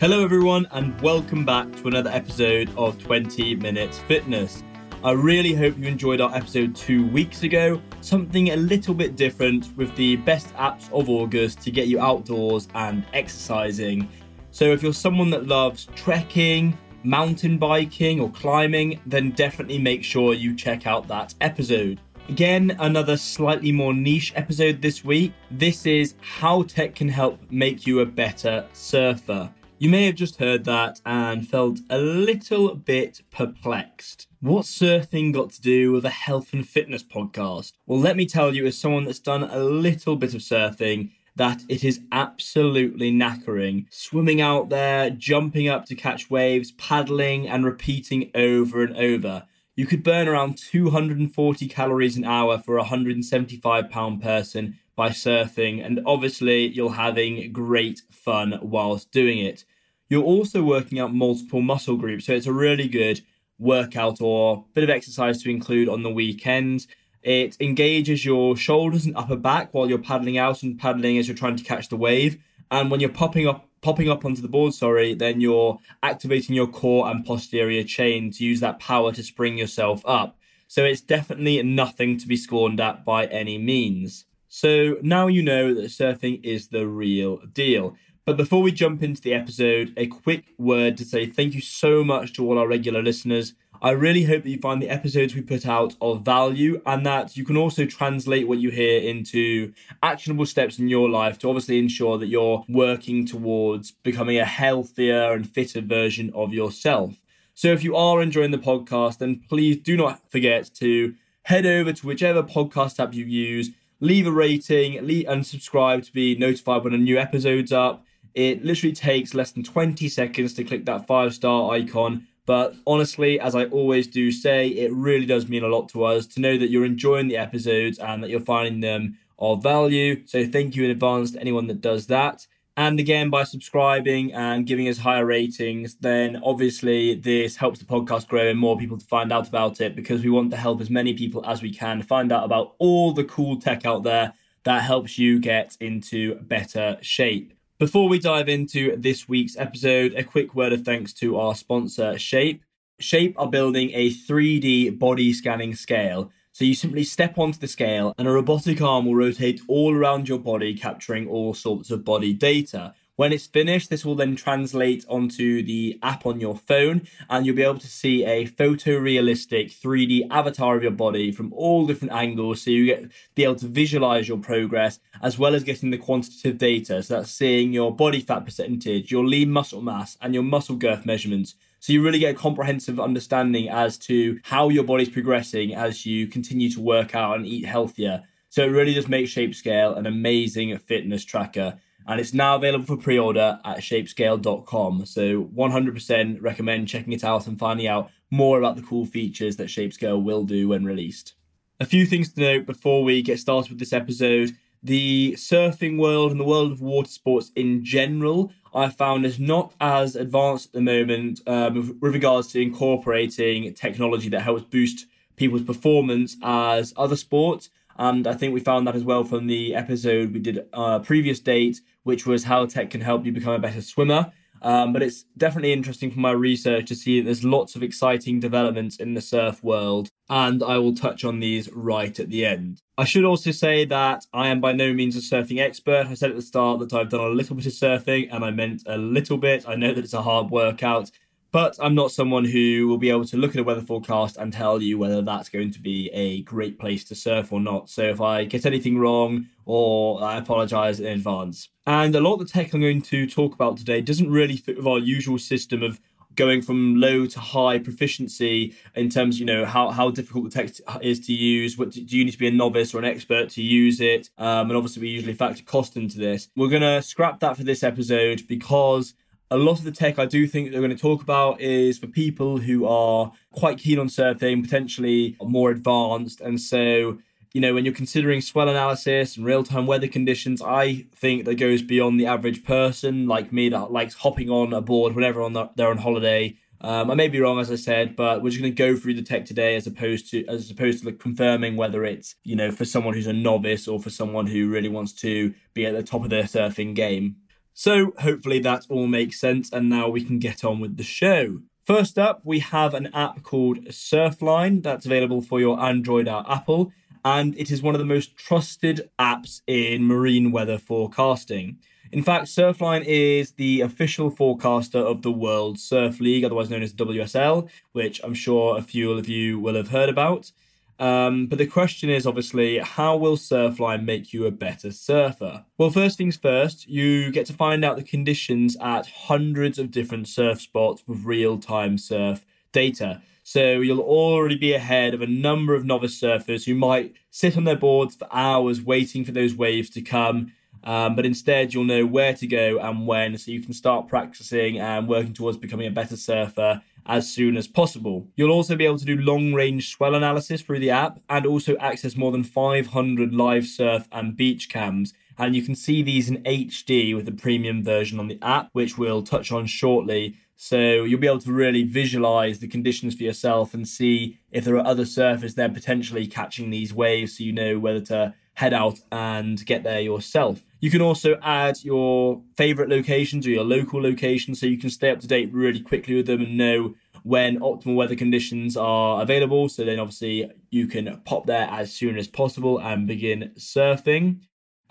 Hello, everyone, and welcome back to another episode of 20 Minutes Fitness. I really hope you enjoyed our episode two weeks ago, something a little bit different with the best apps of August to get you outdoors and exercising. So, if you're someone that loves trekking, mountain biking, or climbing, then definitely make sure you check out that episode. Again, another slightly more niche episode this week. This is how tech can help make you a better surfer. You may have just heard that and felt a little bit perplexed. What's surfing got to do with a health and fitness podcast? Well, let me tell you, as someone that's done a little bit of surfing, that it is absolutely knackering. Swimming out there, jumping up to catch waves, paddling, and repeating over and over. You could burn around 240 calories an hour for a 175 pound person by surfing, and obviously, you're having great fun whilst doing it. You're also working out multiple muscle groups, so it's a really good workout or bit of exercise to include on the weekend. It engages your shoulders and upper back while you're paddling out and paddling as you're trying to catch the wave. And when you're popping up popping up onto the board, sorry, then you're activating your core and posterior chain to use that power to spring yourself up. So it's definitely nothing to be scorned at by any means. So now you know that surfing is the real deal. But before we jump into the episode, a quick word to say thank you so much to all our regular listeners. I really hope that you find the episodes we put out of value and that you can also translate what you hear into actionable steps in your life to obviously ensure that you're working towards becoming a healthier and fitter version of yourself. So if you are enjoying the podcast, then please do not forget to head over to whichever podcast app you use leave a rating, leave, and subscribe to be notified when a new episode's up. It literally takes less than 20 seconds to click that five star icon. But honestly, as I always do say, it really does mean a lot to us to know that you're enjoying the episodes and that you're finding them of value. So thank you in advance to anyone that does that. And again, by subscribing and giving us higher ratings, then obviously this helps the podcast grow and more people to find out about it because we want to help as many people as we can find out about all the cool tech out there that helps you get into better shape. Before we dive into this week's episode, a quick word of thanks to our sponsor, Shape. Shape are building a 3D body scanning scale so you simply step onto the scale and a robotic arm will rotate all around your body, capturing all sorts of body data. When it's finished, this will then translate onto the app on your phone, and you'll be able to see a photorealistic 3D avatar of your body from all different angles. So you get be able to visualize your progress as well as getting the quantitative data. So that's seeing your body fat percentage, your lean muscle mass, and your muscle girth measurements. So you really get a comprehensive understanding as to how your body's progressing as you continue to work out and eat healthier. So it really does make ShapeScale an amazing fitness tracker. And it's now available for pre order at shapescale.com. So 100% recommend checking it out and finding out more about the cool features that ShapeScale will do when released. A few things to note before we get started with this episode. The surfing world and the world of water sports in general I found is not as advanced at the moment um, with, regards to incorporating technology that helps boost people's performance as other sports. And I think we found that as well from the episode we did uh, previous date, which was how tech can help you become a better swimmer. Um, but it's definitely interesting for my research to see that there's lots of exciting developments in the surf world, and I will touch on these right at the end. I should also say that I am by no means a surfing expert. I said at the start that I've done a little bit of surfing, and I meant a little bit. I know that it's a hard workout, but I'm not someone who will be able to look at a weather forecast and tell you whether that's going to be a great place to surf or not. So if I get anything wrong, or I apologize in advance. And a lot of the tech I'm going to talk about today doesn't really fit with our usual system of going from low to high proficiency in terms, you know, how, how difficult the text is to use. What do you need to be a novice or an expert to use it? Um, and obviously, we usually factor cost into this. We're to scrap that for this episode because a lot of the tech I do think they're going to talk about is for people who are quite keen on surfing, potentially more advanced. And so you know, when you're considering swell analysis and real time weather conditions, I think that goes beyond the average person like me that likes hopping on a board whenever on the, they're on holiday. Um, I may be wrong, as I said, but we're just going to go through the tech today, as opposed to as opposed to like confirming whether it's you know for someone who's a novice or for someone who really wants to be at the top of their surfing game. So hopefully that all makes sense, and now we can get on with the show. First up, we have an app called Surfline that's available for your Android or Apple, and it is one of the most trusted apps in marine weather forecasting. In fact, Surfline is the official forecaster of the World Surf League, otherwise known as WSL, which I'm sure a few of you will have heard about. Um, but the question is obviously, how will Surfline make you a better surfer? Well, first things first, you get to find out the conditions at hundreds of different surf spots with real time surf data. So you'll already be ahead of a number of novice surfers who might sit on their boards for hours waiting for those waves to come. Um, but instead, you'll know where to go and when, so you can start practicing and working towards becoming a better surfer as soon as possible. You'll also be able to do long range swell analysis through the app and also access more than 500 live surf and beach cams. And you can see these in HD with the premium version on the app, which we'll touch on shortly. So you'll be able to really visualize the conditions for yourself and see if there are other surfers there potentially catching these waves so you know whether to head out and get there yourself. You can also add your favorite locations or your local locations so you can stay up to date really quickly with them and know when optimal weather conditions are available. So then obviously you can pop there as soon as possible and begin surfing.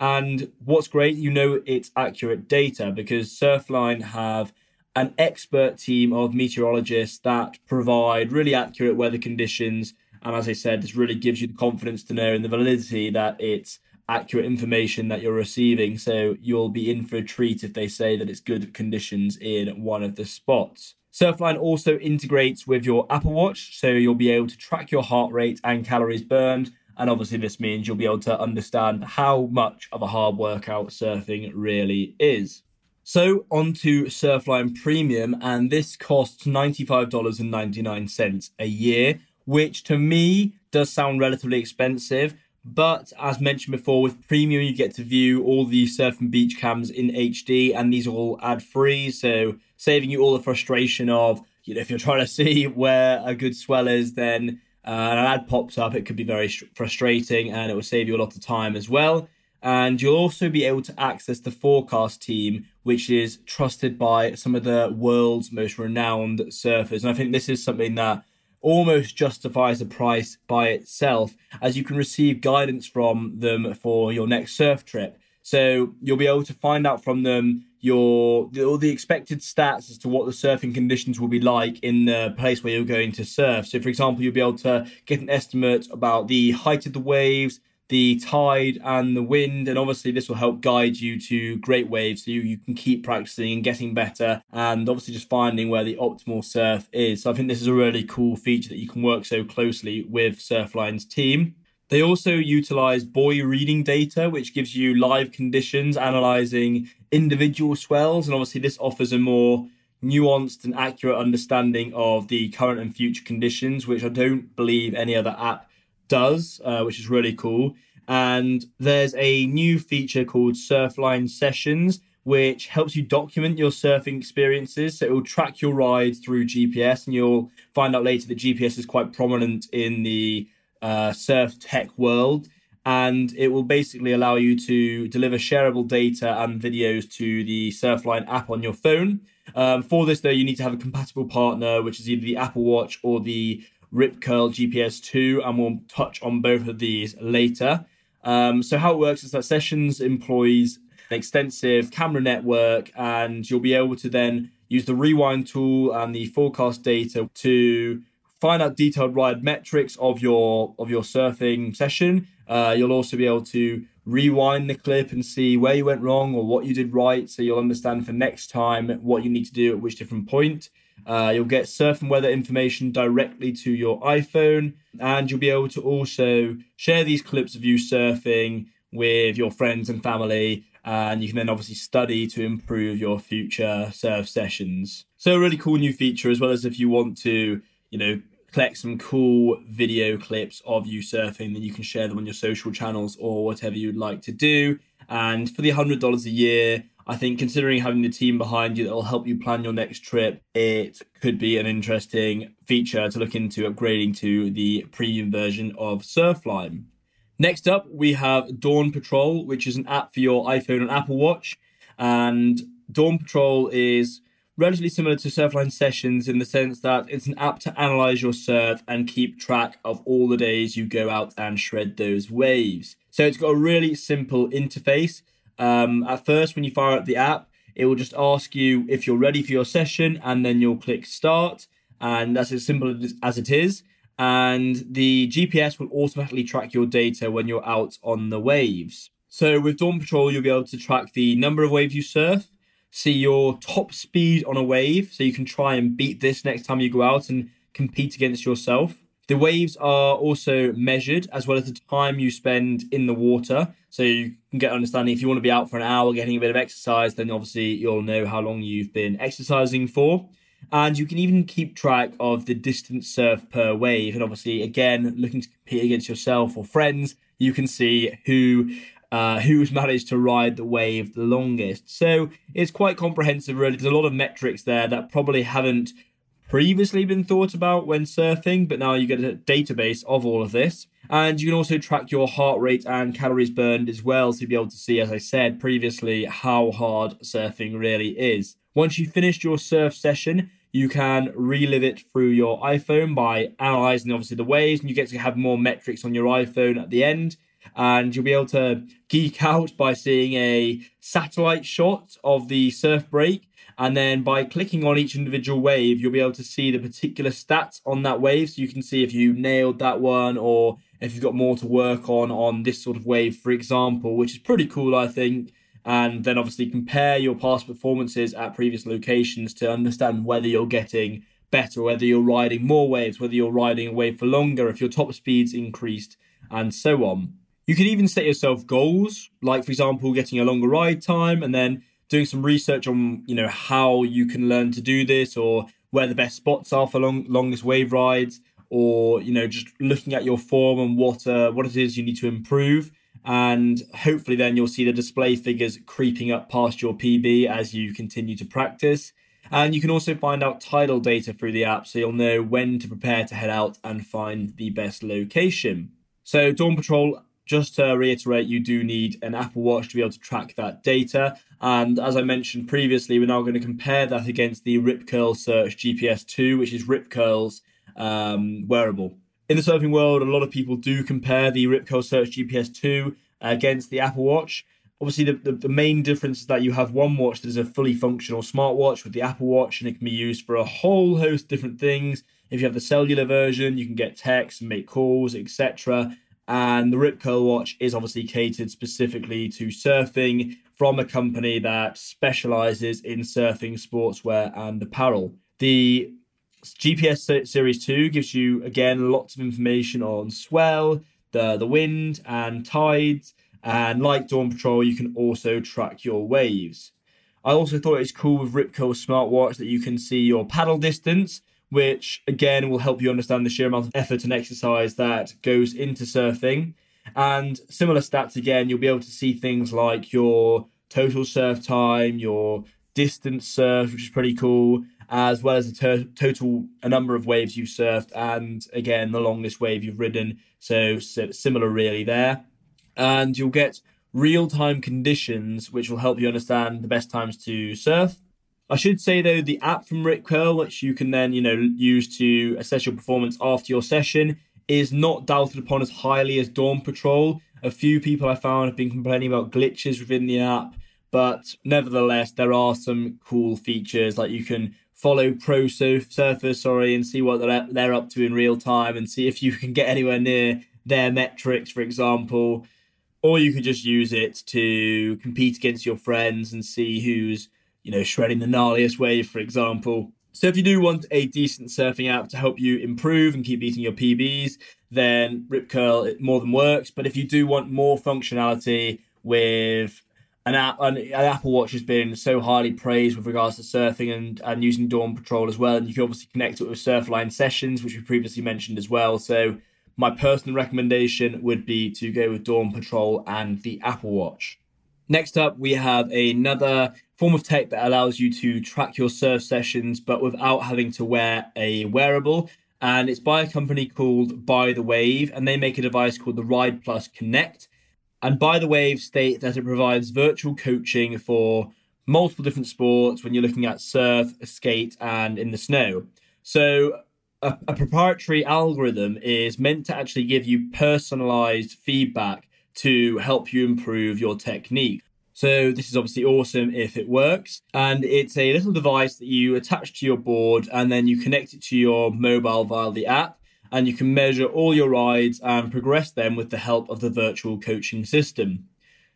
And what's great, you know it's accurate data because Surfline have an expert team of meteorologists that provide really accurate weather conditions. And as I said, this really gives you the confidence to know and the validity that it's accurate information that you're receiving. So you'll be in for a treat if they say that it's good conditions in one of the spots. Surfline also integrates with your Apple Watch, so you'll be able to track your heart rate and calories burned. And obviously, this means you'll be able to understand how much of a hard workout surfing really is. So, on to Surfline Premium, and this costs $95.99 a year, which to me does sound relatively expensive. But as mentioned before, with Premium, you get to view all the surf and beach cams in HD, and these are all ad free. So, saving you all the frustration of, you know, if you're trying to see where a good swell is, then uh, an ad pops up. It could be very frustrating and it will save you a lot of time as well. And you'll also be able to access the forecast team, which is trusted by some of the world's most renowned surfers. And I think this is something that almost justifies the price by itself, as you can receive guidance from them for your next surf trip. So you'll be able to find out from them your all the expected stats as to what the surfing conditions will be like in the place where you're going to surf. So, for example, you'll be able to get an estimate about the height of the waves, the tide, and the wind, and obviously this will help guide you to great waves, so you, you can keep practicing and getting better, and obviously just finding where the optimal surf is. So, I think this is a really cool feature that you can work so closely with Surfline's team. They also utilize buoy reading data, which gives you live conditions, analyzing individual swells. And obviously, this offers a more nuanced and accurate understanding of the current and future conditions, which I don't believe any other app does, uh, which is really cool. And there's a new feature called Surfline Sessions, which helps you document your surfing experiences. So it will track your rides through GPS, and you'll find out later that GPS is quite prominent in the uh, surf tech world. And it will basically allow you to deliver shareable data and videos to the Surfline app on your phone. Um, for this, though, you need to have a compatible partner, which is either the Apple Watch or the Rip Curl GPS 2, and we'll touch on both of these later. Um, so, how it works is that Sessions employs an extensive camera network, and you'll be able to then use the rewind tool and the forecast data to find out detailed ride metrics of your of your surfing session. Uh, you'll also be able to rewind the clip and see where you went wrong or what you did right, so you'll understand for next time what you need to do at which different point. Uh, you'll get surf and weather information directly to your iPhone, and you'll be able to also share these clips of you surfing with your friends and family. And you can then obviously study to improve your future surf sessions. So, a really cool new feature, as well as if you want to, you know, collect some cool video clips of you surfing, then you can share them on your social channels or whatever you'd like to do. And for the $100 a year, I think considering having the team behind you that will help you plan your next trip, it could be an interesting feature to look into upgrading to the premium version of Surfline. Next up, we have Dawn Patrol, which is an app for your iPhone and Apple Watch. And Dawn Patrol is relatively similar to Surfline Sessions in the sense that it's an app to analyze your surf and keep track of all the days you go out and shred those waves. So it's got a really simple interface. Um, at first, when you fire up the app, it will just ask you if you're ready for your session, and then you'll click start. And that's as simple as it is. And the GPS will automatically track your data when you're out on the waves. So with Dawn Patrol, you'll be able to track the number of waves you surf, see your top speed on a wave, so you can try and beat this next time you go out and compete against yourself. The waves are also measured as well as the time you spend in the water. So you can get understanding if you want to be out for an hour getting a bit of exercise, then obviously you'll know how long you've been exercising for. And you can even keep track of the distance surf per wave. And obviously, again, looking to compete against yourself or friends, you can see who uh, who's managed to ride the wave the longest. So it's quite comprehensive, really. There's a lot of metrics there that probably haven't previously been thought about when surfing, but now you get a database of all of this. And you can also track your heart rate and calories burned as well to be able to see, as I said previously, how hard surfing really is. Once you've finished your surf session, you can relive it through your iPhone by analyzing obviously the waves, and you get to have more metrics on your iPhone at the end. And you'll be able to geek out by seeing a satellite shot of the surf break and then by clicking on each individual wave, you'll be able to see the particular stats on that wave. So you can see if you nailed that one or if you've got more to work on on this sort of wave, for example, which is pretty cool, I think. And then obviously compare your past performances at previous locations to understand whether you're getting better, whether you're riding more waves, whether you're riding a wave for longer, if your top speed's increased, and so on. You can even set yourself goals, like for example, getting a longer ride time, and then doing some research on you know how you can learn to do this or where the best spots are for long longest wave rides or you know just looking at your form and what uh, what it is you need to improve. And hopefully then you'll see the display figures creeping up past your PB as you continue to practice. And you can also find out tidal data through the app so you'll know when to prepare to head out and find the best location. So Dawn Patrol just to reiterate, you do need an Apple Watch to be able to track that data. And as I mentioned previously, we're now going to compare that against the Rip Curl Search GPS 2, which is Rip Curl's um, wearable. In the surfing world, a lot of people do compare the Rip Curl Search GPS 2 against the Apple Watch. Obviously, the, the, the, main difference is that you have one watch that is a fully functional smartwatch with the Apple Watch, and it can be used for a whole host of different things. If you have the cellular version, you can get text and make calls, etc. And the Rip Curl watch is obviously catered specifically to surfing from a company that specializes in surfing sportswear and apparel. The GPS Series 2 gives you, again, lots of information on swell, the, the wind, and tides. And like Dawn Patrol, you can also track your waves. I also thought it was cool with Rip Curl smartwatch that you can see your paddle distance which again will help you understand the sheer amount of effort and exercise that goes into surfing. And similar stats again, you'll be able to see things like your total surf time, your distance surf, which is pretty cool, as well as the ter- total a number of waves you've surfed, and again the longest wave you've ridden. So, so similar really there, and you'll get real time conditions, which will help you understand the best times to surf I should say though, the app from Rip Curl, which you can then you know use to assess your performance after your session, is not doubted upon as highly as Dawn Patrol. A few people I found have been complaining about glitches within the app, but nevertheless, there are some cool features like you can follow pro surfers, sorry, and see what they're, they're up to in real time, and see if you can get anywhere near their metrics, for example. Or you could just use it to compete against your friends and see who's you know, shredding the gnarliest wave, for example. So if you do want a decent surfing app to help you improve and keep beating your PBs, then Rip Curl it more than works. But if you do want more functionality with an app, an, an, Apple Watch has been so highly praised with regards to surfing and, and using Dawn Patrol as well. And you can obviously connect it with Surfline sessions, which we previously mentioned as well. So my personal recommendation would be to go with Dawn Patrol and the Apple Watch. Next up, we have another form of tech that allows you to track your surf sessions, but without having to wear a wearable. And it's by a company called By the Wave, and they make a device called the Ride Plus Connect. And By the Wave state that it provides virtual coaching for multiple different sports when you're looking at surf, skate, and in the snow. So, a, a proprietary algorithm is meant to actually give you personalized feedback to help you improve your technique. So this is obviously awesome if it works. And it's a little device that you attach to your board and then you connect it to your mobile via the app. And you can measure all your rides and progress them with the help of the virtual coaching system.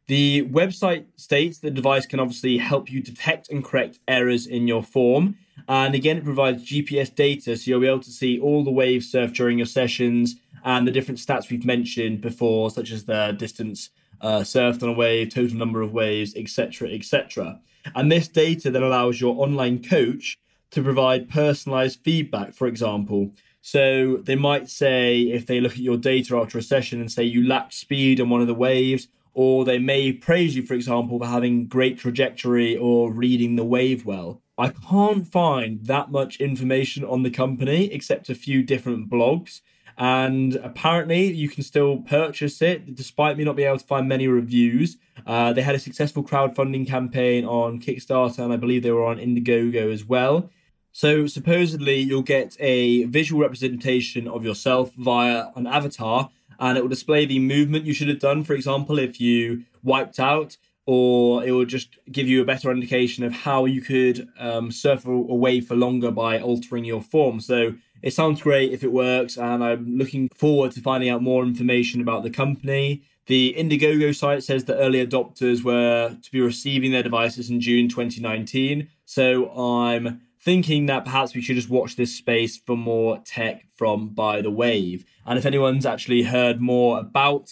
The website states the device can obviously help you detect and correct errors in your form. And again, it provides GPS data, so you'll be able to see all the waves surfed during your sessions and the different stats we've mentioned before, such as the distance uh, surfed on a wave, total number of waves, etc., etc. And this data then allows your online coach to provide personalized feedback, for example. So they might say, if they look at your data after a session and say you lack speed on one of the waves, or they may praise you, for example, for having great trajectory or reading the wave well. I can't find that much information on the company except a few different blogs and apparently you can still purchase it despite me not being able to find many reviews. Uh, they had a successful crowdfunding campaign on Kickstarter, and I believe they were on Indiegogo as well. So supposedly you'll get a visual representation of yourself via an avatar, and it will display the movement you should have done. For example, if you wiped out, or it will just give you a better indication of how you could um, surf away for longer by altering your form. So it sounds great if it works, and I'm looking forward to finding out more information about the company. The Indiegogo site says that early adopters were to be receiving their devices in June 2019. So I'm thinking that perhaps we should just watch this space for more tech from By the Wave. And if anyone's actually heard more about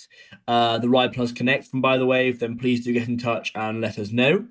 uh, the Ride Plus Connect from By the Wave, then please do get in touch and let us know.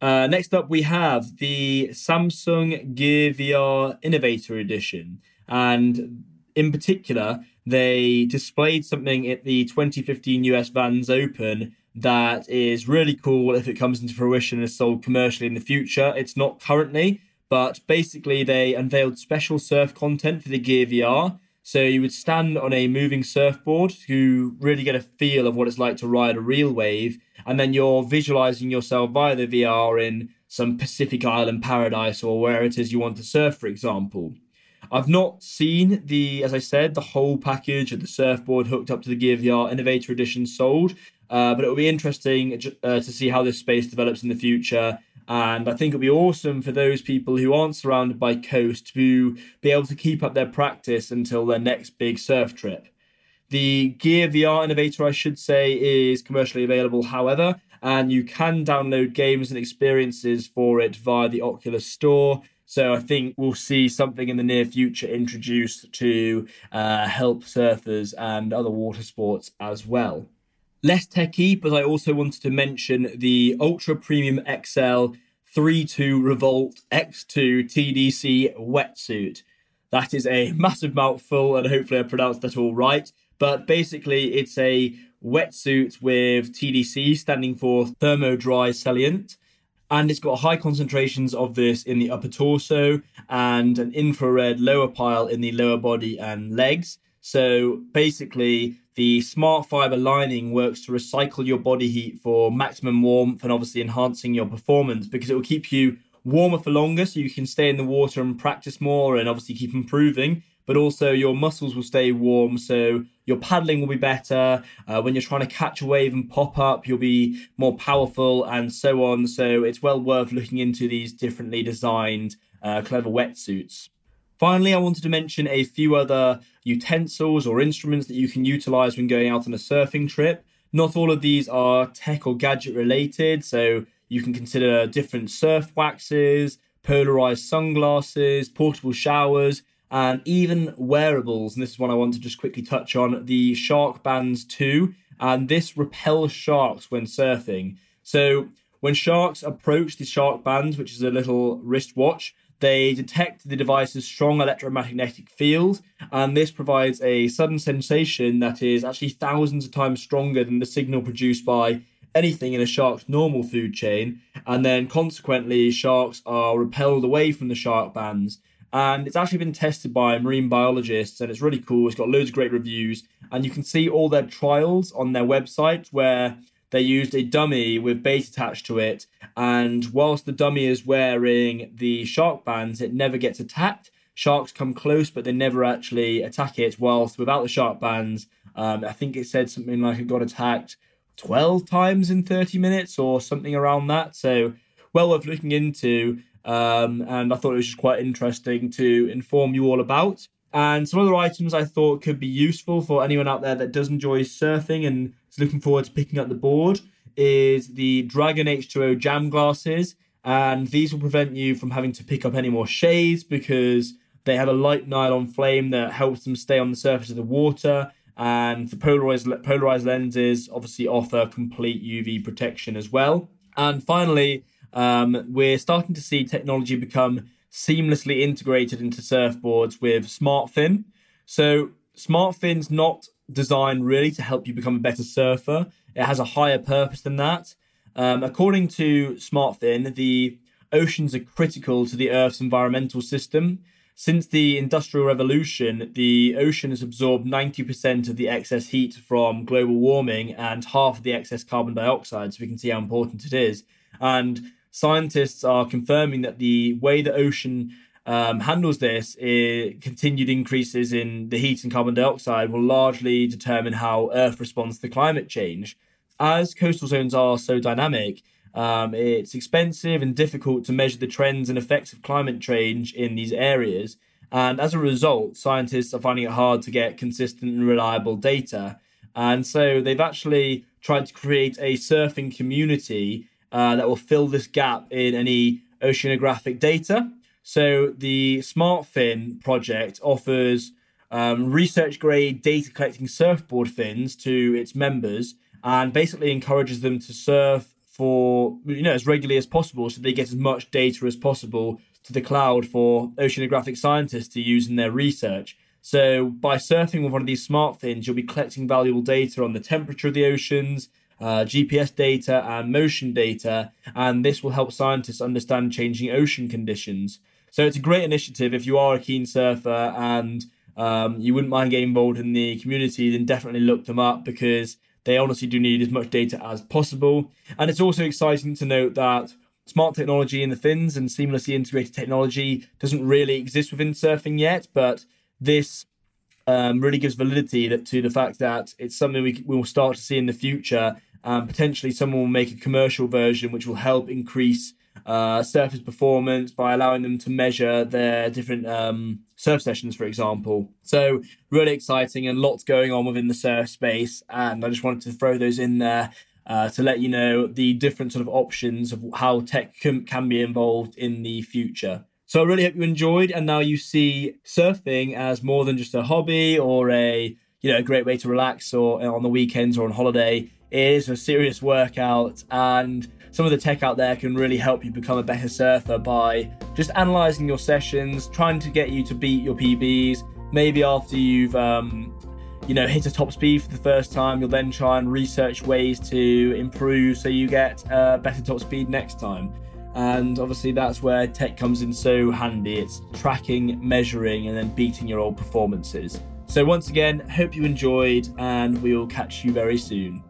Uh, next up, we have the Samsung Gear VR Innovator Edition. And in particular, they displayed something at the 2015 US Vans Open that is really cool if it comes into fruition and is sold commercially in the future. It's not currently, but basically they unveiled special surf content for the Gear VR. So you would stand on a moving surfboard to really get a feel of what it's like to ride a real wave, and then you're visualizing yourself via the VR in some Pacific Island paradise or where it is you want to surf, for example. I've not seen the, as I said, the whole package of the surfboard hooked up to the Gear VR Innovator Edition sold, uh, but it will be interesting uh, to see how this space develops in the future. And I think it'll be awesome for those people who aren't surrounded by coast to be able to keep up their practice until their next big surf trip. The Gear VR Innovator, I should say, is commercially available, however, and you can download games and experiences for it via the Oculus Store. So I think we'll see something in the near future introduced to uh, help surfers and other water sports as well. Less techy, but I also wanted to mention the Ultra Premium XL 32 Revolt X2 TDC wetsuit. That is a massive mouthful, and hopefully I pronounced that all right. But basically, it's a wetsuit with TDC standing for Thermo Dry Celliant and it's got high concentrations of this in the upper torso and an infrared lower pile in the lower body and legs. So basically, the smart fiber lining works to recycle your body heat for maximum warmth and obviously enhancing your performance because it will keep you warmer for longer so you can stay in the water and practice more and obviously keep improving but also your muscles will stay warm. So your paddling will be better. Uh, when you're trying to catch a wave and pop up, you'll be more powerful and so on. So it's well worth looking into these differently designed uh, clever wetsuits. Finally, I wanted to mention a few other utensils or instruments that you can utilize when going out on a surfing trip. Not all of these are tech or gadget related, so you can consider different surf waxes, polarized sunglasses, portable showers, and even wearables. And this is one I want to just quickly touch on the Shark Bands 2. And this repels sharks when surfing. So when sharks approach the Shark Bands, which is a little wristwatch, they detect the device's strong electromagnetic field, and this provides a sudden sensation that is actually thousands of times stronger than the signal produced by anything in a shark's normal food chain. And then consequently, sharks are repelled away from the shark bands and it's actually been tested by marine biologists and it's really cool it's got loads of great reviews and you can see all their trials on their website where they used a dummy with bait attached to it. And whilst the dummy is wearing the shark bands, it never gets attacked. Sharks come close, but they never actually attack it. Whilst without the shark bands, um, I think it said something like it got attacked 12 times in 30 minutes or something around that. So, well worth looking into. Um, and I thought it was just quite interesting to inform you all about. And some other items I thought could be useful for anyone out there that does enjoy surfing and is looking forward to picking up the board is the Dragon H2O jam glasses. And these will prevent you from having to pick up any more shades because they have a light nylon flame that helps them stay on the surface of the water. And the polarized, polarized lenses obviously offer complete UV protection as well. And finally, um, we're starting to see technology become seamlessly integrated into surfboards with SmartFin. So SmartFin's not designed really to help you become a better surfer. It has a higher purpose than that. Um, according to SmartFin, the oceans are critical to the Earth's environmental system. Since the Industrial Revolution, the ocean has absorbed 90% of the excess heat from global warming and half of the excess carbon dioxide, so we can see how important it is. And scientists are confirming that the way the ocean um, handles this, continued increases in the heat and carbon dioxide will largely determine how Earth responds to climate change. As coastal zones are so dynamic, um, it's expensive and difficult to measure the trends and effects of climate change in these areas. And as a result, scientists are finding it hard to get consistent and reliable data. And so they've actually tried to create a surfing community uh, that will fill this gap in any oceanographic data. So the SmartFin project offers um, research grade data collecting surfboard fins to its members and basically encourages them to surf for you know as regularly as possible so they get as much data as possible to the cloud for oceanographic scientists to use in their research. So by surfing with one of these smart fins, you'll be collecting valuable data on the temperature of the oceans, uh, GPS data, and motion data, and this will help scientists understand changing ocean conditions. So it's a great initiative. If you are a keen surfer and um, you wouldn't mind getting involved in the community, then definitely look them up because they honestly do need as much data as possible. And it's also exciting to note that smart technology in the fins and seamlessly integrated technology doesn't really exist within surfing yet, but this um, really gives validity to the fact that it's something we, we will start to see in the future. And potentially, someone will make a commercial version which will help increase uh, surface performance by allowing them to measure their different um, surf sessions, for example. So, really exciting and lots going on within the surf space. And I just wanted to throw those in there uh, to let you know the different sort of options of how tech can, can be involved in the future. So, I really hope you enjoyed. And now you see surfing as more than just a hobby or a you know a great way to relax or on the weekends or on holiday. It is a serious workout and some of the tech out there can really help you become a better surfer by just analyzing your sessions, trying to get you to beat your PBs. Maybe after you've um, you know hit a top speed for the first time, you'll then try and research ways to improve so you get a better top speed next time. And obviously, that's where tech comes in so handy. It's tracking, measuring, and then beating your old performances. So, once again, hope you enjoyed, and we will catch you very soon.